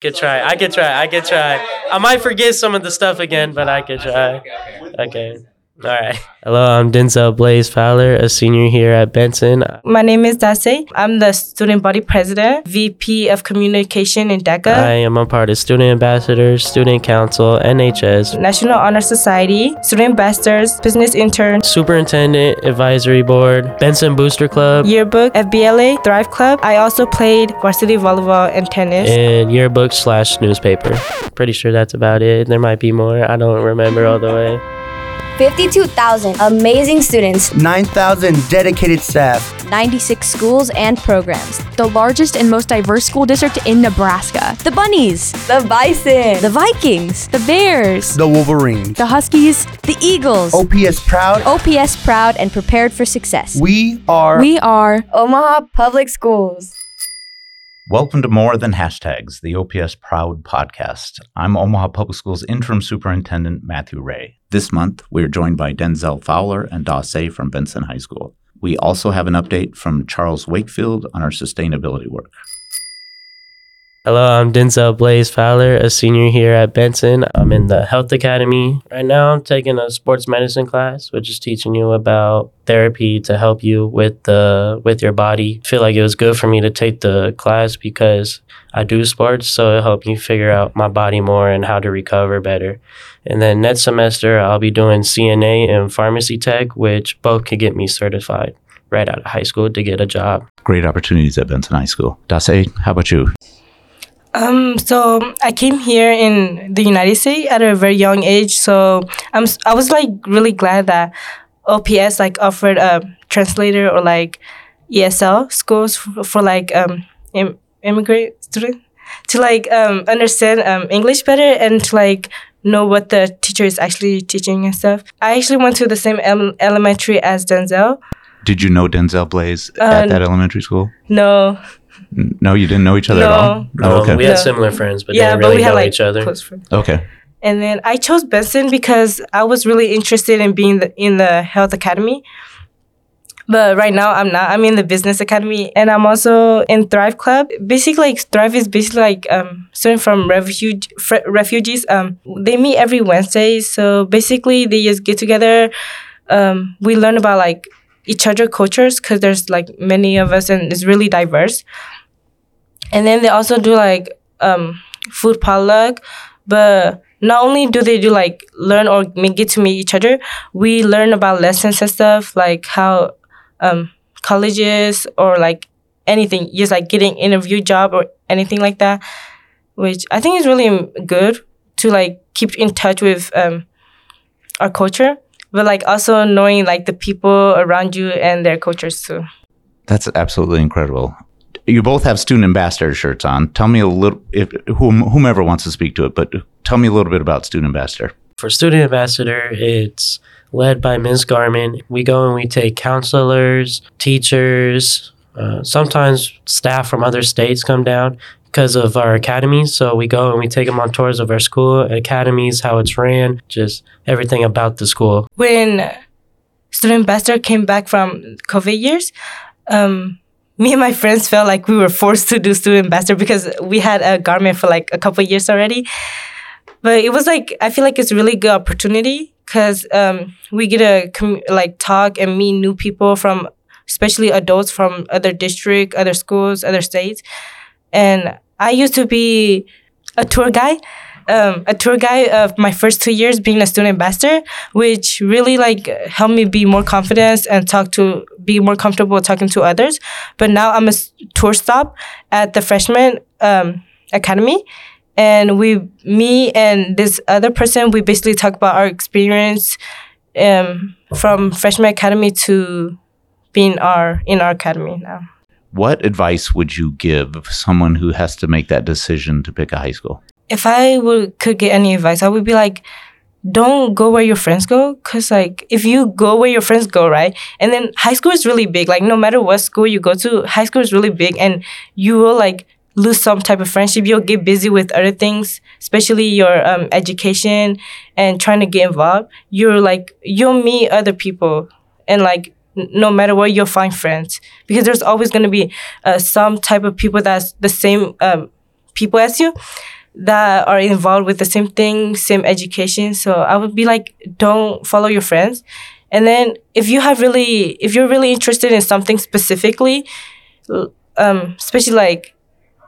Could try. I could try. I could try. I might forget some of the stuff again, but I could try. Okay. All right. Hello, I'm Denzel Blaze Fowler, a senior here at Benson. My name is Dase. I'm the student body president, VP of communication in DECA. I am a part of Student Ambassadors, Student Council, NHS, National Honor Society, Student Ambassadors, Business Intern, Superintendent Advisory Board, Benson Booster Club, Yearbook, FBLA, Thrive Club. I also played varsity volleyball and tennis. and yearbook slash newspaper. Pretty sure that's about it. There might be more. I don't remember all the way. 52,000 amazing students, 9,000 dedicated staff, 96 schools and programs. The largest and most diverse school district in Nebraska. The Bunnies, the bison, the Vikings, the Bears, the Wolverines. the Huskies, the Eagles. OPS proud. OPS proud and prepared for success. We are We are Omaha Public Schools. Welcome to More Than Hashtags, the OPS Proud podcast. I'm Omaha Public Schools Interim Superintendent Matthew Ray. This month, we're joined by Denzel Fowler and Dasse from Benson High School. We also have an update from Charles Wakefield on our sustainability work. Hello, I'm Denzel Blaze Fowler, a senior here at Benson. I'm in the Health Academy. Right now, I'm taking a sports medicine class, which is teaching you about therapy to help you with the with your body. I feel like it was good for me to take the class because I do sports, so it helped me figure out my body more and how to recover better. And then next semester, I'll be doing CNA and pharmacy tech, which both could get me certified right out of high school to get a job. Great opportunities at Benson High School. Dasse, how about you? Um, so I came here in the United States at a very young age. So I'm I was like really glad that OPS like offered a translator or like ESL schools for, for like um Im- immigrant student to like um understand um English better and to like know what the teacher is actually teaching and stuff. I actually went to the same ele- elementary as Denzel. Did you know Denzel Blaze Uh, at that elementary school? No, No, you didn't know each other at all? No. Oh, okay. we had Yeah. similar friends, but yeah, didn't but really we had know like each other. close friends. Okay. And then I chose Benson because I was really interested in being the, in the health academy. But right now I'm not. I'm in the business academy and I'm also in Thrive Club. Basically, like, Thrive is basically like um, students from refuge, fr- refugees. Um, they meet every Wednesday. So basically, they just get together. Um, we learn about like each other cultures because there's like many of us and it's really diverse. And then they also do like um, food potluck, but not only do they do like learn or get to meet each other, we learn about lessons and stuff like how um, colleges or like anything, just like getting interview job or anything like that, which I think is really good to like keep in touch with um, our culture, but like also knowing like the people around you and their cultures too. That's absolutely incredible. You both have student ambassador shirts on. Tell me a little, if whom, whomever wants to speak to it, but tell me a little bit about student ambassador. For student ambassador, it's led by Ms. Garman. We go and we take counselors, teachers, uh, sometimes staff from other states come down because of our academies. So we go and we take them on tours of our school, academies, how it's ran, just everything about the school. when student ambassador came back from COVID years, um, me and my friends felt like we were forced to do student ambassador because we had a garment for like a couple years already. But it was like I feel like it's really good opportunity because um, we get to com- like talk and meet new people from, especially adults from other district, other schools, other states. And I used to be a tour guide um, a tour guide of my first two years being a student ambassador, which really like helped me be more confident and talk to be more comfortable talking to others. But now I'm a tour stop at the freshman um, academy, and we, me and this other person, we basically talk about our experience um, from freshman academy to being our in our academy now. What advice would you give someone who has to make that decision to pick a high school? If I would could get any advice, I would be like, don't go where your friends go, cause like if you go where your friends go, right, and then high school is really big. Like no matter what school you go to, high school is really big, and you will like lose some type of friendship. You'll get busy with other things, especially your um, education and trying to get involved. You're like you'll meet other people, and like no matter what, you'll find friends because there's always gonna be uh, some type of people that's the same. Um, people as you that are involved with the same thing, same education. So I would be like, don't follow your friends. And then if you have really, if you're really interested in something specifically, um, especially like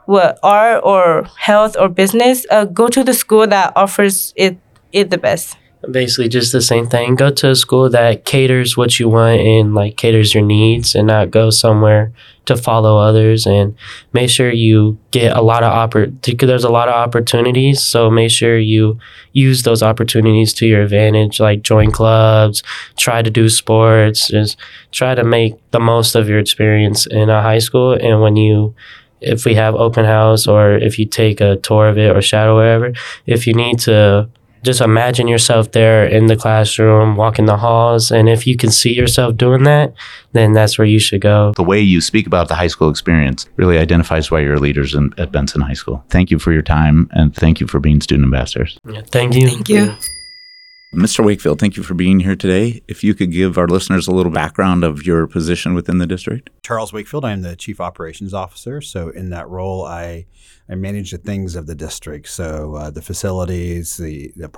what art or health or business, uh, go to the school that offers it it the best. basically just the same thing. Go to a school that caters what you want and like caters your needs, and not go somewhere to follow others. And make sure you get a lot of oppor- There's a lot of opportunities, so make sure you use those opportunities to your advantage. Like join clubs, try to do sports, just try to make the most of your experience in a high school. And when you if we have open house or if you take a tour of it or shadow wherever, if you need to just imagine yourself there in the classroom, walking the halls, and if you can see yourself doing that, then that's where you should go. The way you speak about the high school experience really identifies why you're leaders in, at Benson High School. Thank you for your time and thank you for being student ambassadors. Yeah, thank you. Thank you. Mr. Wakefield, thank you for being here today. If you could give our listeners a little background of your position within the district. Charles Wakefield. I am the Chief Operations Officer. So, in that role, I, I manage the things of the district. So, uh, the facilities, the, the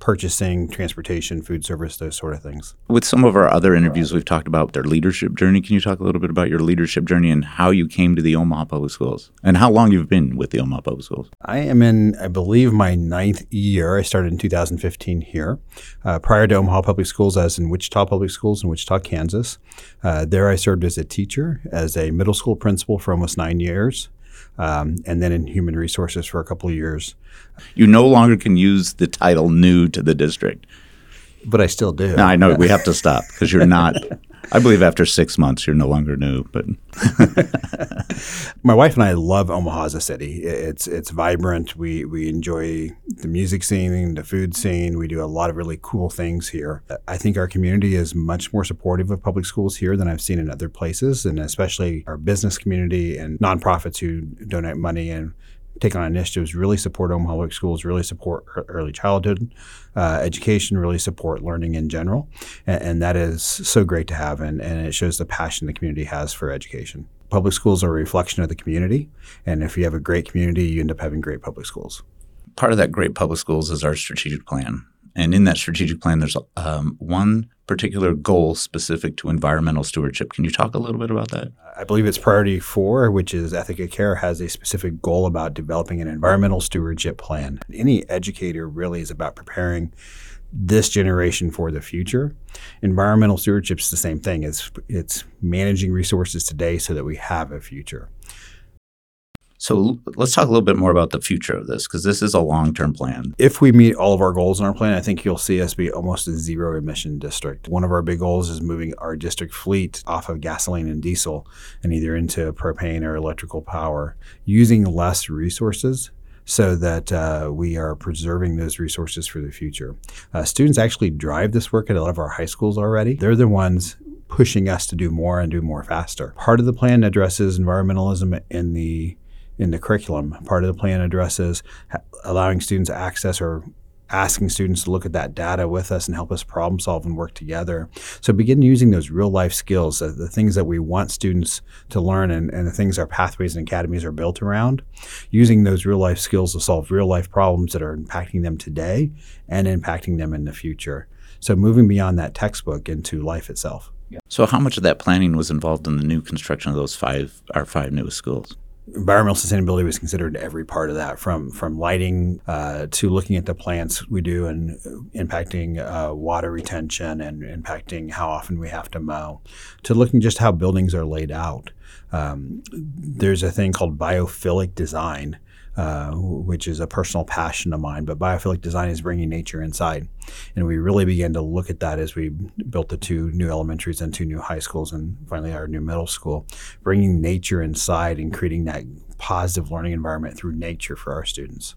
purchasing, transportation, food service, those sort of things. With some of our other interviews, we've talked about their leadership journey. Can you talk a little bit about your leadership journey and how you came to the Omaha Public Schools and how long you've been with the Omaha Public Schools? I am in, I believe, my ninth year. I started in 2015 here. Uh, prior to Omaha Public Schools, I was in Wichita Public Schools in Wichita, Kansas. Uh, there, I served as a teacher, as a middle school principal for almost nine years, um, and then in human resources for a couple of years. You no longer can use the title new to the district. But I still do. No, I know we have to stop because you're not. I believe after six months, you're no longer new, but My wife and I love Omaha as a city. It's it's vibrant. We we enjoy the music scene, the food scene. We do a lot of really cool things here. I think our community is much more supportive of public schools here than I've seen in other places, and especially our business community and nonprofits who donate money and take on initiatives really support Omaha Public Schools, really support early childhood uh, education, really support learning in general. And, and that is so great to have, and, and it shows the passion the community has for education. Public schools are a reflection of the community, and if you have a great community, you end up having great public schools. part of that great public schools is our strategic plan. And in that strategic plan, there's um, one particular goal specific to environmental stewardship. Can you talk a little bit about that? I believe it's priority four, which is Ethic of Care, has a specific goal about developing an environmental stewardship plan. Any educator really is about preparing this generation for the future. Environmental stewardship is the same thing. It's it's managing resources today so that we have a future. So let's talk a little bit more about the future of this because this is a long term plan. If we meet all of our goals in our plan, I think you'll see us be almost a zero emission district. One of our big goals is moving our district fleet off of gasoline and diesel and either into propane or electrical power, using less resources so that uh, we are preserving those resources for the future. Uh, students actually drive this work at a lot of our high schools already. They're the ones pushing us to do more and do more faster. Part of the plan addresses environmentalism in the in the curriculum. Part of the plan addresses allowing students access or asking students to look at that data with us and help us problem solve and work together. So begin using those real life skills, uh, the things that we want students to learn and, and the things our pathways and academies are built around, using those real life skills to solve real life problems that are impacting them today and impacting them in the future. So moving beyond that textbook into life itself. So how much of that planning was involved in the new construction of those five our five newest schools? Environmental sustainability was considered every part of that, from from lighting uh, to looking at the plants we do and impacting uh, water retention and impacting how often we have to mow, to looking just how buildings are laid out. Um, there's a thing called biophilic design. Uh, which is a personal passion of mine, but biophilic design is bringing nature inside. And we really began to look at that as we built the two new elementaries and two new high schools and finally our new middle school, bringing nature inside and creating that positive learning environment through nature for our students.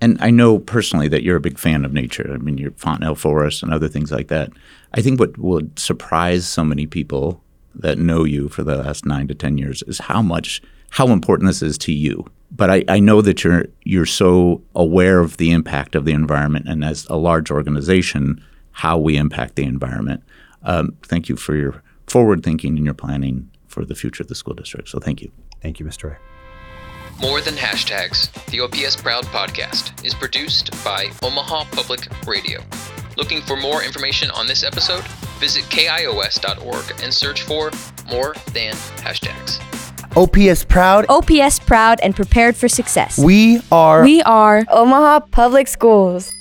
And I know personally that you're a big fan of nature. I mean, your Fontenelle Forest and other things like that. I think what would surprise so many people that know you for the last nine to ten years is how much how important this is to you. But I, I know that you're you're so aware of the impact of the environment, and as a large organization, how we impact the environment. Um, thank you for your forward thinking and your planning for the future of the school district. So thank you. Thank you, Mr. Ray. More Than Hashtags, the OPS Proud podcast, is produced by Omaha Public Radio. Looking for more information on this episode? Visit kios.org and search for More Than Hashtags. OPS proud. OPS proud and prepared for success. We are We are Omaha Public Schools.